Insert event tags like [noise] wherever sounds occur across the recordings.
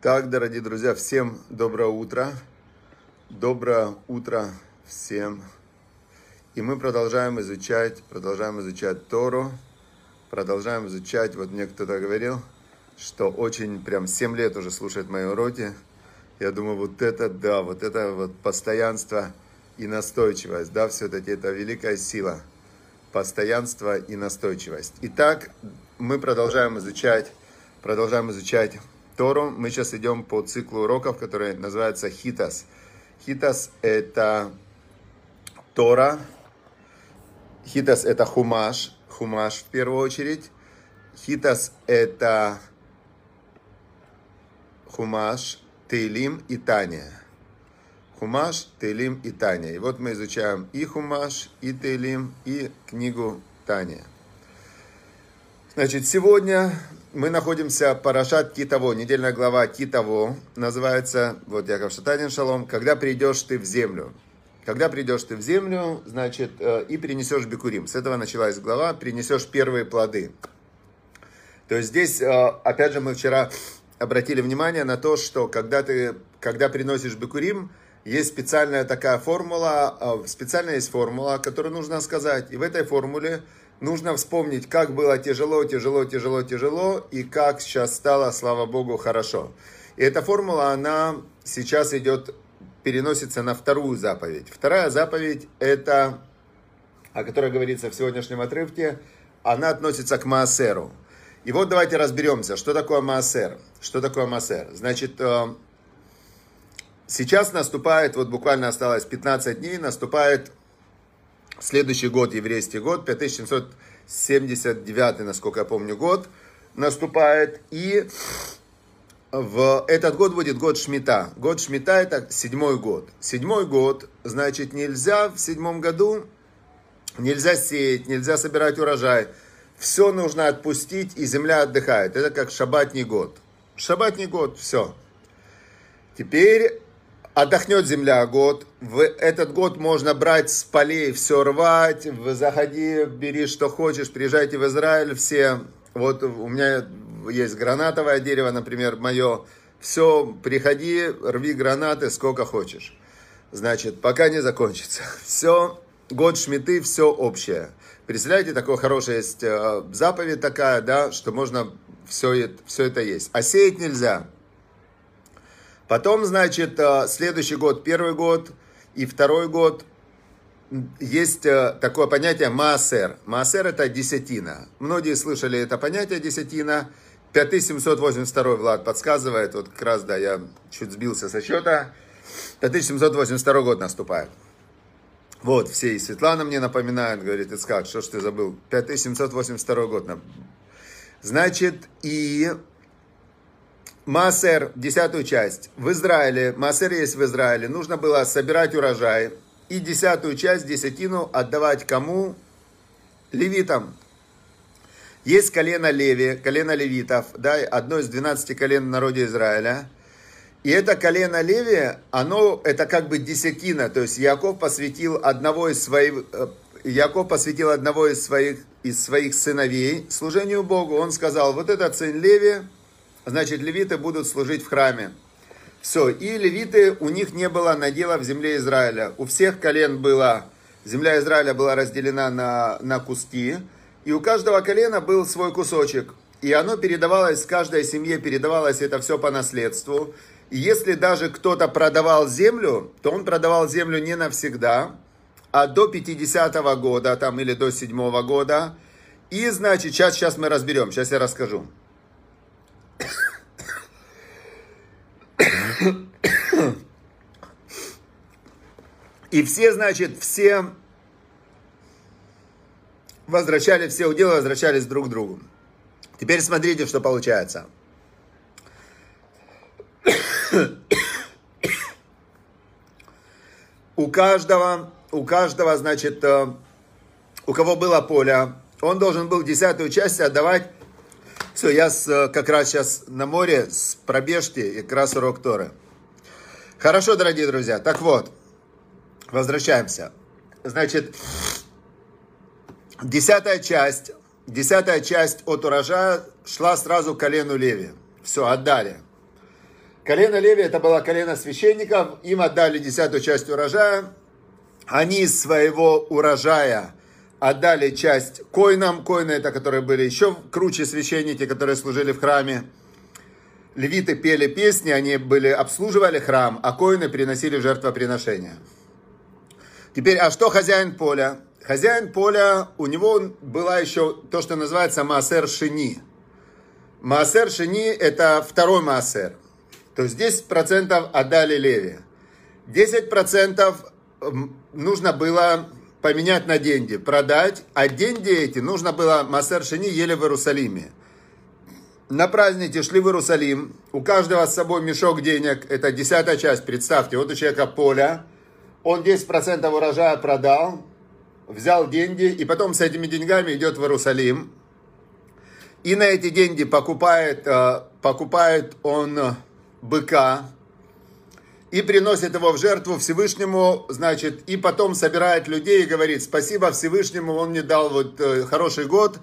Так, дорогие друзья, всем доброе утро. Доброе утро всем. И мы продолжаем изучать, продолжаем изучать Тору, продолжаем изучать, вот мне кто-то говорил, что очень, прям 7 лет уже слушает мои уроки. Я думаю, вот это, да, вот это вот постоянство и настойчивость, да, все-таки это великая сила. Постоянство и настойчивость. Итак, мы продолжаем изучать, продолжаем изучать Тору. Мы сейчас идем по циклу уроков, который называется Хитас. Хитас – это Тора. Хитас – это хумаш. Хумаш в первую очередь. Хитас – это хумаш, Тейлим и Таня. Хумаш, Тейлим и Таня. И вот мы изучаем и Хумаш, и Тейлим, и книгу Таня. Значит, сегодня мы находимся Парашат Китово, недельная глава Китово, называется, вот Яков Шатанин Шалом, «Когда придешь ты в землю». Когда придешь ты в землю, значит, э, и принесешь бикурим. С этого началась глава, принесешь первые плоды. То есть здесь, э, опять же, мы вчера обратили внимание на то, что когда ты, когда приносишь бикурим, есть специальная такая формула, э, специальная есть формула, которую нужно сказать. И в этой формуле нужно вспомнить, как было тяжело, тяжело, тяжело, тяжело, и как сейчас стало, слава Богу, хорошо. И эта формула, она сейчас идет, переносится на вторую заповедь. Вторая заповедь, это, о которой говорится в сегодняшнем отрывке, она относится к Маасеру. И вот давайте разберемся, что такое Маасер. Что такое Маасер? Значит, э, сейчас наступает, вот буквально осталось 15 дней, наступает Следующий год, еврейский год, 5779, насколько я помню, год наступает. И в этот год будет год Шмита. Год Шмита это седьмой год. Седьмой год, значит, нельзя в седьмом году, нельзя сеять, нельзя собирать урожай. Все нужно отпустить, и земля отдыхает. Это как шабатний год. Шабатний год, все. Теперь Отдохнет земля год. В этот год можно брать с полей, все рвать. Заходи, бери что хочешь, приезжайте в Израиль все. Вот у меня есть гранатовое дерево, например, мое. Все, приходи, рви гранаты сколько хочешь. Значит, пока не закончится. [laughs] Все, год шмиты, все общее. Представляете, такое хорошее есть э, заповедь такая, да, что можно все, все это есть. А сеять нельзя. Потом, значит, э, следующий год, первый год и второй год, есть э, такое понятие маасер. Маасер это десятина. Многие слышали это понятие десятина. 5782 Влад подсказывает, вот как раз, да, я чуть сбился со счета. 5782 год наступает. Вот, все, и Светлана мне напоминает, говорит, Ицкак, что ж ты забыл? 5782 год. Значит, и Маасер, десятую часть, в Израиле, Маасер есть в Израиле, нужно было собирать урожай и десятую часть, десятину отдавать кому? Левитам. Есть колено Леви, колено левитов, да, одно из 12 колен в народе Израиля. И это колено Леви, оно, это как бы десятина, то есть Яков посвятил одного из своих, э, Яков посвятил одного из своих, из своих сыновей служению Богу. Он сказал, вот этот сын Леви, значит, левиты будут служить в храме. Все, и левиты, у них не было надела в земле Израиля. У всех колен была, земля Израиля была разделена на, на куски, и у каждого колена был свой кусочек. И оно передавалось, каждой семье передавалось это все по наследству. И если даже кто-то продавал землю, то он продавал землю не навсегда, а до 50-го года там, или до 7 -го года. И, значит, сейчас, сейчас мы разберем, сейчас я расскажу. И все, значит, все возвращали, все уделы возвращались друг к другу. Теперь смотрите, что получается. У каждого, у каждого, значит, э, у кого было поле, он должен был десятую часть отдавать все, я с, э, как раз сейчас на море с пробежки и как раз урок Торы. Хорошо, дорогие друзья. Так вот, возвращаемся. Значит, десятая часть, десятая часть от урожая шла сразу к колену Леви. Все, отдали. Колено Леви это было колено священников, им отдали десятую часть урожая. Они из своего урожая отдали часть коинам. Коины это, которые были еще круче священники, которые служили в храме. Левиты пели песни, они были, обслуживали храм, а коины приносили жертвоприношения. Теперь, а что хозяин поля? Хозяин поля, у него была еще то, что называется маасер шини. Маасер шини это второй маасер. То есть 10% отдали Леве. 10% нужно было поменять на деньги, продать, а деньги эти нужно было Масер Шини ели в Иерусалиме. На празднике шли в Иерусалим, у каждого с собой мешок денег, это десятая часть, представьте, вот у человека поля, он 10% урожая продал, взял деньги, и потом с этими деньгами идет в Иерусалим, и на эти деньги покупает, э, покупает он быка, и приносит его в жертву Всевышнему, значит, и потом собирает людей и говорит, спасибо Всевышнему, он мне дал вот э, хороший год,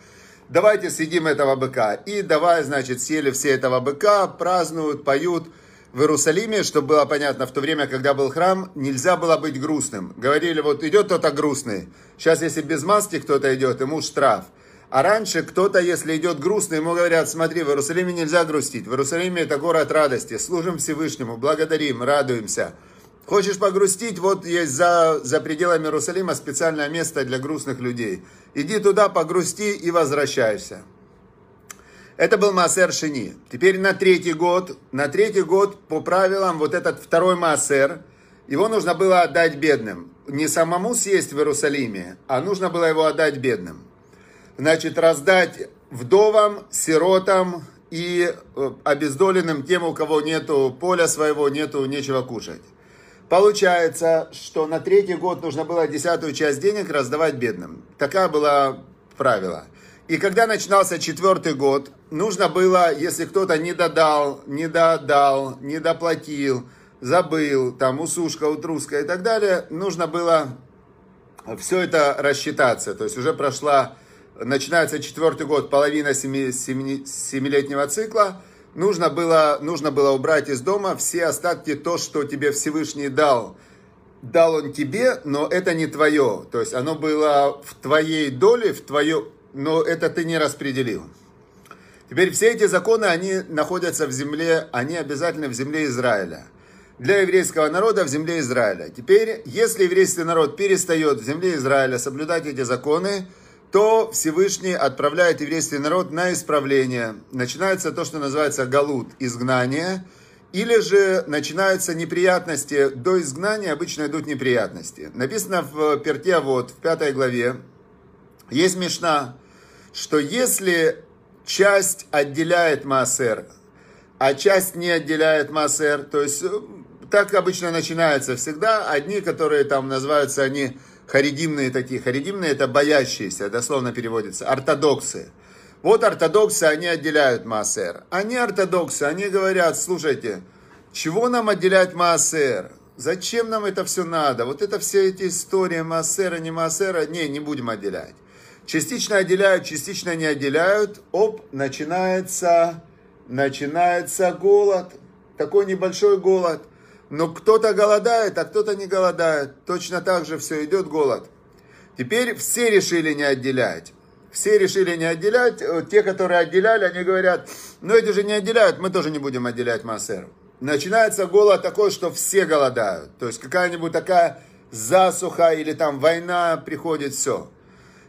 давайте съедим этого быка. И давай, значит, съели все этого быка, празднуют, поют. В Иерусалиме, чтобы было понятно, в то время, когда был храм, нельзя было быть грустным. Говорили, вот идет кто-то грустный. Сейчас, если без маски кто-то идет, ему штраф. А раньше кто-то, если идет грустно, ему говорят, смотри, в Иерусалиме нельзя грустить. В Иерусалиме это город радости. Служим Всевышнему, благодарим, радуемся. Хочешь погрустить, вот есть за, за пределами Иерусалима специальное место для грустных людей. Иди туда, погрусти и возвращайся. Это был Маасер Шини. Теперь на третий год, на третий год по правилам вот этот второй Маасер, его нужно было отдать бедным. Не самому съесть в Иерусалиме, а нужно было его отдать бедным значит, раздать вдовам, сиротам и э, обездоленным тем, у кого нету поля своего, нету нечего кушать. Получается, что на третий год нужно было десятую часть денег раздавать бедным. Такая была правило. И когда начинался четвертый год, нужно было, если кто-то не додал, не додал, не доплатил, забыл, там усушка, утруска и так далее, нужно было все это рассчитаться. То есть уже прошла начинается четвертый год, половина семи, семи, семилетнего цикла, нужно было, нужно было убрать из дома все остатки, то, что тебе Всевышний дал. Дал он тебе, но это не твое. То есть оно было в твоей доле, в твое, но это ты не распределил. Теперь все эти законы, они находятся в земле, они обязательно в земле Израиля. Для еврейского народа в земле Израиля. Теперь, если еврейский народ перестает в земле Израиля соблюдать эти законы, то Всевышний отправляет еврейский народ на исправление. Начинается то, что называется галут, изгнание, или же начинаются неприятности. До изгнания обычно идут неприятности. Написано в Перте, вот, в пятой главе, есть мешна, что если часть отделяет массер, а часть не отделяет массер, то есть э, так обычно начинается всегда. Одни, которые там называются, они харидимные такие. Харидимные это боящиеся, дословно переводится, ортодоксы. Вот ортодоксы, они отделяют Маасер. Они ортодоксы, они говорят, слушайте, чего нам отделять Маасер? Зачем нам это все надо? Вот это все эти истории Маасера, не Маасера, не, не будем отделять. Частично отделяют, частично не отделяют. Оп, начинается, начинается голод. Такой небольшой голод – но кто-то голодает, а кто-то не голодает. Точно так же все идет голод. Теперь все решили не отделять. Все решили не отделять. Э, те, которые отделяли, они говорят, ну эти же не отделяют, мы тоже не будем отделять массер. Начинается голод такой, что все голодают. То есть какая-нибудь такая засуха или там война приходит, все.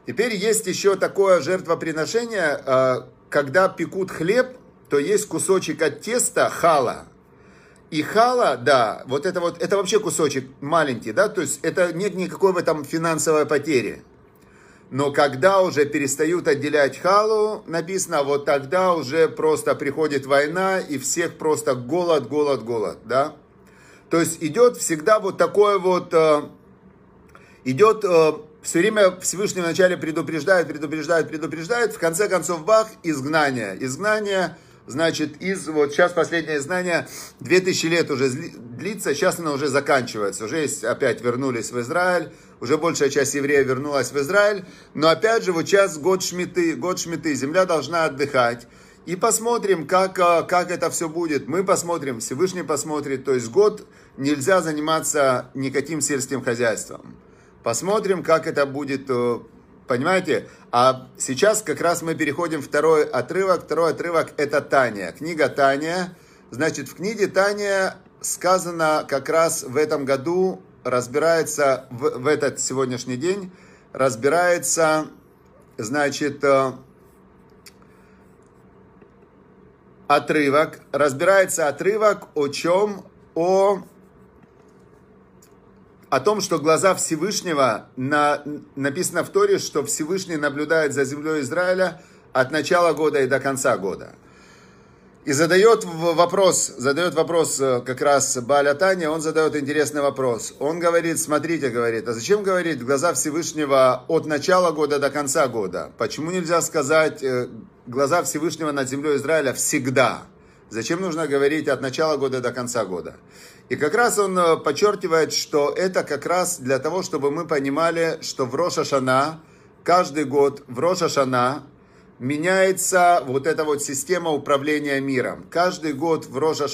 Теперь есть еще такое жертвоприношение, э, когда пекут хлеб, то есть кусочек от теста, хала, и хала, да, вот это вот, это вообще кусочек маленький, да, то есть это нет никакой в этом финансовой потери. Но когда уже перестают отделять халу, написано, вот тогда уже просто приходит война, и всех просто голод, голод, голод, да. То есть идет всегда вот такое вот, э, идет э, все время Всевышний вначале предупреждает, предупреждает, предупреждает, в конце концов, бах, изгнание. Изгнание значит, из, вот сейчас последнее знание, 2000 лет уже длится, сейчас оно уже заканчивается, уже есть, опять вернулись в Израиль, уже большая часть евреев вернулась в Израиль, но опять же, вот сейчас год Шмиты, год Шмиты, земля должна отдыхать, и посмотрим, как, э, как это все будет. Мы посмотрим, Всевышний посмотрит. То есть год нельзя заниматься никаким сельским хозяйством. Посмотрим, как это будет, э, понимаете? А сейчас как раз мы переходим второй отрывок. Второй отрывок это Таня. Книга Таня. Значит, в книге Таня сказано как раз в этом году разбирается, в, в этот сегодняшний день разбирается, значит, э, отрывок, разбирается отрывок о чем? О, о том, что глаза Всевышнего, на, написано в Торе, что Всевышний наблюдает за землей Израиля от начала года и до конца года. И задает вопрос, задает вопрос э, как раз Баля Таня, он задает интересный вопрос. Он говорит, смотрите, говорит, а зачем говорить глаза Всевышнего от начала года до конца года? Почему нельзя сказать э, глаза Всевышнего над землей Израиля всегда? Зачем нужно говорить от начала года до конца года? И как раз он э, подчеркивает, что это как раз для того, чтобы мы понимали, что в Роша Шана, каждый год в Роша Шана меняется вот эта вот система управления миром. Каждый год в Рожа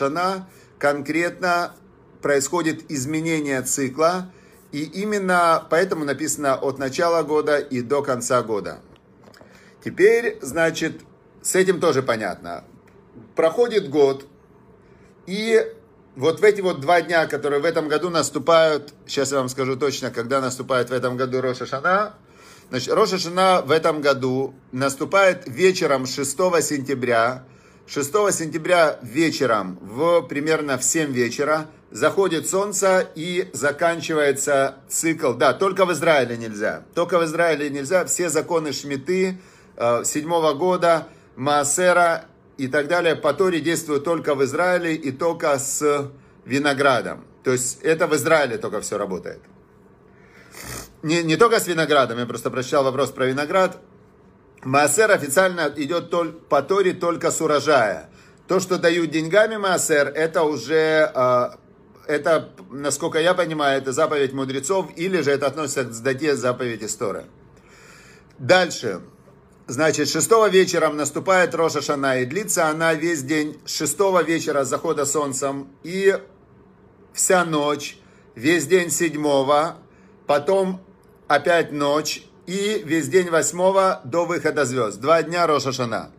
конкретно происходит изменение цикла, и именно поэтому написано от начала года и до конца года. Теперь, значит, с этим тоже понятно. Проходит год, и вот в эти вот два дня, которые в этом году наступают, сейчас я вам скажу точно, когда наступает в этом году Роша Шана, Значит, Роша Шана в этом году наступает вечером 6 сентября. 6 сентября вечером, в примерно в 7 вечера, заходит солнце и заканчивается цикл. Да, только в Израиле нельзя. Только в Израиле нельзя. Все законы Шмиты э, седьмого года, Маасера и так далее по Торе действуют только в Израиле и только с виноградом. То есть это в Израиле только все работает не, не только с виноградом, я просто прочитал вопрос про виноград. Маасер официально идет по Торе только с урожая. То, что дают деньгами Маасер, это уже, а, это, насколько я понимаю, это заповедь мудрецов, или же это относится к сдате заповеди Торы. Дальше. Значит, шестого вечером наступает Роша Шана, и длится она весь день шестого вечера захода солнцем, и вся ночь, весь день седьмого, потом опять ночь и весь день восьмого до выхода звезд. Два дня Роша Шана.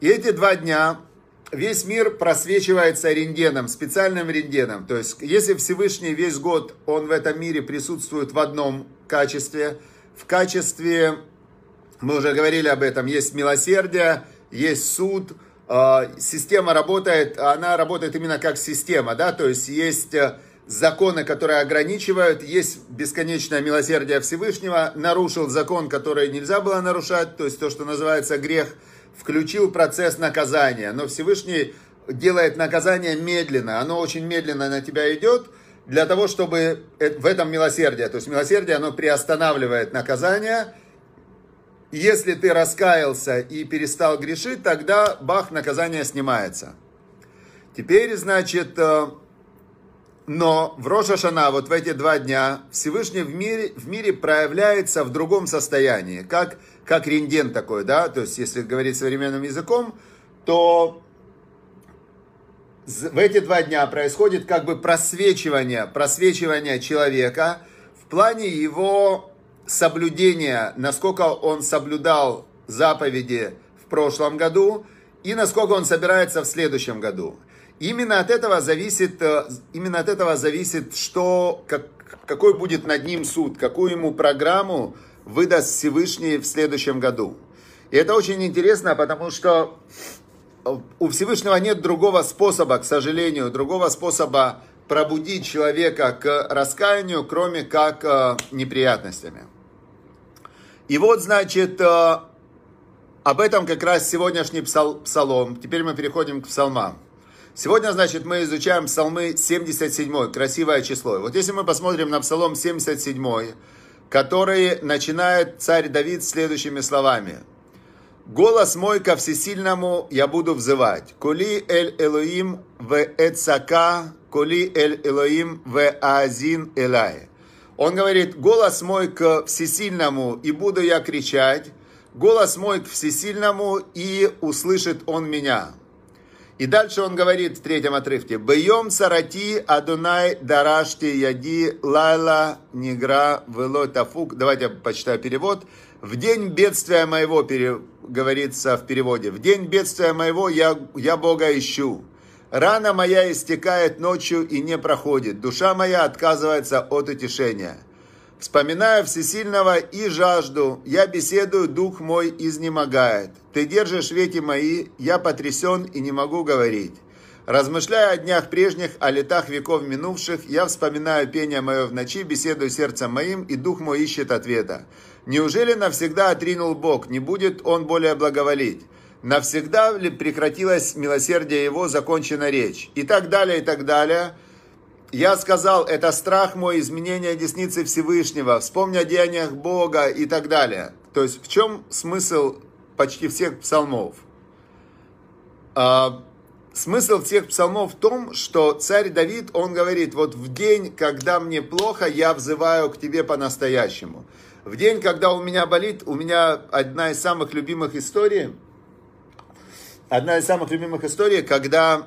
И эти два дня весь мир просвечивается рентгеном, специальным рентгеном. То есть, если Всевышний весь год, он в этом мире присутствует в одном качестве, в качестве, мы уже говорили об этом, есть милосердие, есть суд, а, система работает, она работает именно как система, да, то есть есть э, законы, которые ограничивают, есть бесконечное милосердие Всевышнего, нарушил закон, который нельзя было нарушать, то есть то, что называется грех, включил процесс наказания. Но Всевышний делает наказание медленно, оно очень медленно на тебя идет, для того, чтобы в этом милосердие, то есть милосердие, оно приостанавливает наказание, если ты раскаялся и перестал грешить, тогда бах, наказание снимается. Теперь, значит, э, но в Рошашана, вот в эти два дня, Всевышний в мире, в мире проявляется в другом состоянии, как, как рентген такой, да, то есть если говорить современным языком, то в эти два дня происходит как бы просвечивание, просвечивание человека в плане его соблюдения, насколько он соблюдал заповеди в прошлом году и насколько он собирается в следующем году. Именно от этого зависит, э, именно от этого зависит, что, как, какой будет над ним суд, какую ему программу выдаст Всевышний в следующем году. И это очень интересно, потому что у Всевышнего нет другого способа, к сожалению, другого способа пробудить человека к раскаянию, кроме как э, неприятностями. И вот, значит, э, об этом как раз сегодняшний псал, псалом. Теперь мы переходим к псалмам. Сегодня, значит, мы изучаем псалмы 77, красивое число. Вот если мы посмотрим на псалом 77, который начинает царь Давид следующими словами. «Голос мой ко всесильному я буду взывать. Коли эль Элоим в Эцака, коли эль Элоим в Аазин Элай». Он говорит, голос мой к всесильному, и буду я кричать, голос мой к всесильному, и услышит он меня. И дальше он говорит в третьем отрывке. Бьем сарати адунай дарашти яди лайла нигра вело тафук. Давайте я почитаю перевод. В день бедствия моего, говорится в переводе, в день бедствия моего я, я Бога ищу. Рана моя истекает ночью и не проходит. Душа моя отказывается от утешения. Вспоминая всесильного и жажду, я беседую, дух мой изнемогает. Ты держишь веки мои, я потрясен и не могу говорить. Размышляя о днях прежних, о летах веков минувших, я вспоминаю пение мое в ночи, беседую сердцем моим, и дух мой ищет ответа. Неужели навсегда отринул Бог, не будет он более благоволить? Навсегда ли прекратилось милосердие его, закончена речь? И так далее, и так далее. Я сказал, это страх мой, изменение десницы Всевышнего, вспомни о деяниях Бога и так далее. То есть в чем смысл почти всех псалмов? А, смысл всех псалмов в том, что царь Давид, он говорит, вот в день, когда мне плохо, я взываю к тебе по-настоящему. В день, когда у меня болит, у меня одна из самых любимых историй, одна из самых любимых историй, когда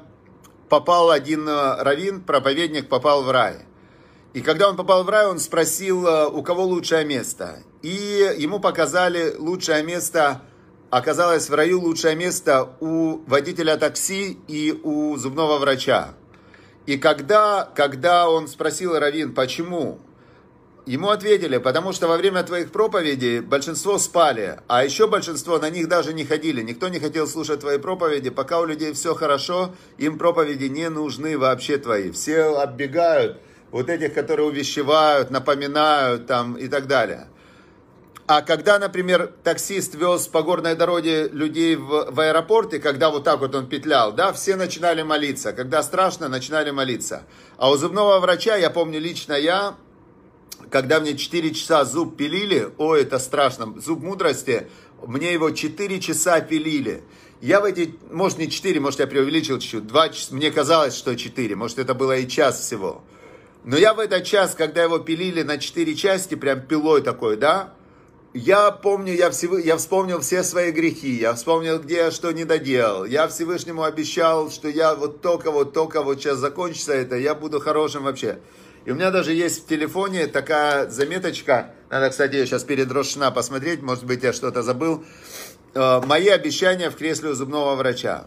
попал один э, раввин, проповедник, попал в рай. И когда он попал в рай, он спросил, э, у кого лучшее место. И ему показали лучшее место, оказалось в раю лучшее место у водителя такси и у зубного врача. И когда, когда он спросил Равин, почему, Ему ответили, потому что во время твоих проповедей большинство спали, а еще большинство на них даже не ходили. Никто не хотел слушать твои проповеди. Пока у людей все хорошо, им проповеди не нужны вообще твои. Все оббегают вот этих, которые увещевают, напоминают там и так далее. А когда, например, таксист вез по горной дороге людей в, в аэропорте, когда вот так вот он петлял, да, все начинали молиться. Когда страшно, начинали молиться. А у зубного врача, я помню лично я, когда мне 4 часа зуб пилили, ой, это страшно, зуб мудрости, мне его 4 часа пилили. Я в эти, может не 4, может я преувеличил чуть-чуть, 2 часа, мне казалось, что 4, может это было и час всего. Но я в этот час, когда его пилили на 4 части, прям пилой такой, да, я помню, я, всев... я вспомнил все свои грехи, я вспомнил, где я что не доделал. Я Всевышнему обещал, что я вот только вот, только вот сейчас закончится это, я буду хорошим вообще. И у меня даже есть в телефоне такая заметочка, надо, кстати, сейчас перед Рошна посмотреть, может быть, я что-то забыл. Э, мои обещания в кресле у зубного врача.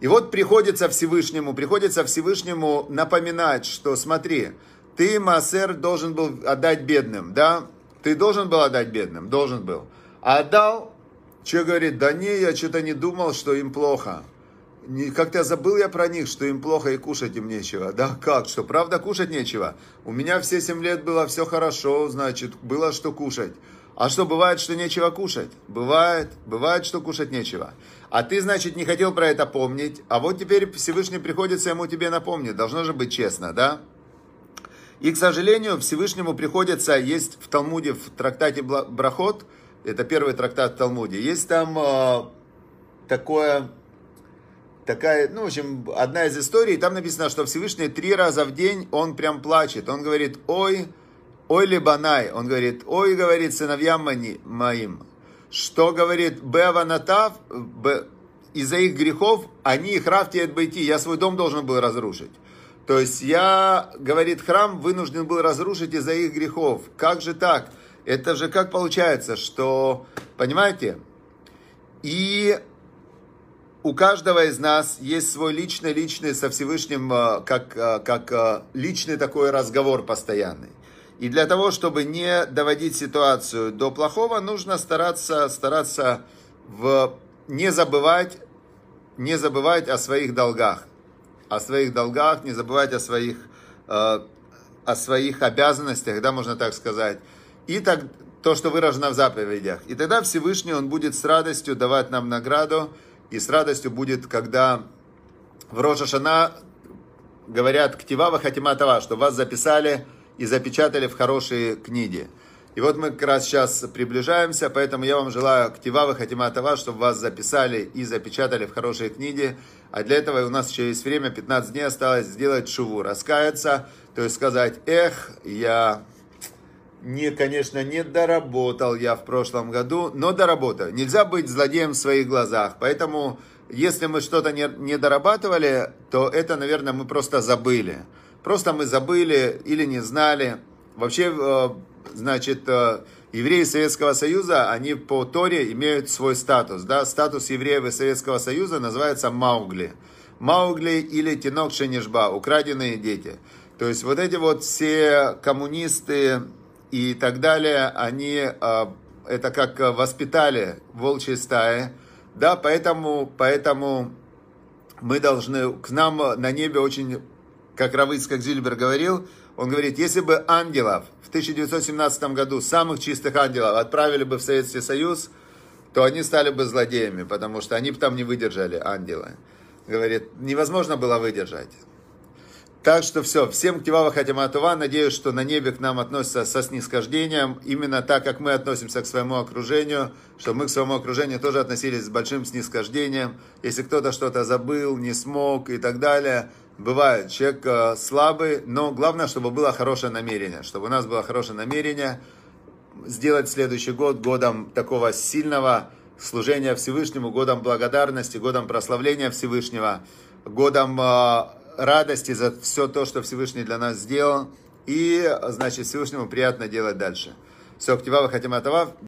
И вот приходится Всевышнему, приходится Всевышнему напоминать, что смотри, ты, Массер, должен был отдать бедным, да? Ты должен был отдать бедным, должен был. А отдал, что говорит, да не, я что-то не думал, что им плохо. Как-то забыл я про них, что им плохо и кушать им нечего. Да как, что правда кушать нечего? У меня все 7 лет было все хорошо, значит, было что кушать. А что, бывает, что нечего кушать? Бывает, бывает, что кушать нечего. А ты, значит, не хотел про это помнить, а вот теперь Всевышний приходится ему тебе напомнить. Должно же быть честно, да? И, к сожалению, Всевышнему приходится, есть в Талмуде, в трактате Брахот, это первый трактат в Талмуде, есть там э, такое такая, ну, в общем, одна из историй, там написано, что Всевышний три раза в день, он прям плачет. Он говорит, ой, ой, либанай. Он говорит, ой, говорит, сыновьям моим. Что говорит, беванатав, из-за их грехов, они их рафтиет бойти. Я свой дом должен был разрушить. То есть я, говорит, храм вынужден был разрушить из-за их грехов. Как же так? Это же как получается, что, понимаете? И у каждого из нас есть свой личный, личный со Всевышним, э, как, э, как э, личный такой разговор постоянный. И для того, чтобы не доводить ситуацию до плохого, нужно стараться, стараться в, не забывать, не забывать о своих долгах. О своих долгах, не забывать о своих, о своих обязанностях, да, можно так сказать. И так, то, что выражено в заповедях. И тогда Всевышний, Он будет с радостью давать нам награду, и с радостью будет, когда в Рошашана говорят «Ктива хатима това», что вас записали и запечатали в хорошие книги. И вот мы как раз сейчас приближаемся, поэтому я вам желаю «Ктива хатима това», чтобы вас записали и запечатали в хорошие книги. А для этого у нас еще есть время, 15 дней осталось сделать шуву, раскаяться, то есть сказать «Эх, я не, конечно, не доработал я в прошлом году, но доработаю. Нельзя быть злодеем в своих глазах, поэтому если мы что-то не, не дорабатывали, то это, наверное, мы просто забыли. Просто мы забыли или не знали. Вообще, э, значит, э, евреи Советского Союза, они по Торе имеют свой статус. Да? Статус евреев Советского Союза называется Маугли. Маугли или Тинок Шенежба, украденные дети. То есть вот эти вот все коммунисты и так далее, они э, это как воспитали волчьи стаи, да, поэтому, поэтому мы должны, к нам на небе очень, как Равыц, как Зильбер говорил, он говорит, если бы ангелов в 1917 году, самых чистых ангелов, отправили бы в Советский Союз, то они стали бы злодеями, потому что они бы там не выдержали, ангелы. Говорит, невозможно было выдержать. Так что все, всем Ктивава Хатиматува, надеюсь, что на небе к нам относятся со снисхождением, именно так, как мы относимся к своему окружению, чтобы мы к своему окружению тоже относились с большим снисхождением. Если кто-то что-то забыл, не смог и так далее, бывает, человек э, слабый, но главное, чтобы было хорошее намерение, чтобы у нас было хорошее намерение сделать следующий год годом такого сильного служения Всевышнему, годом благодарности, годом прославления Всевышнего, годом э, радости за все то, что Всевышний для нас сделал. И, значит, Всевышнему приятно делать дальше. Все, Ктивава Хатиматова.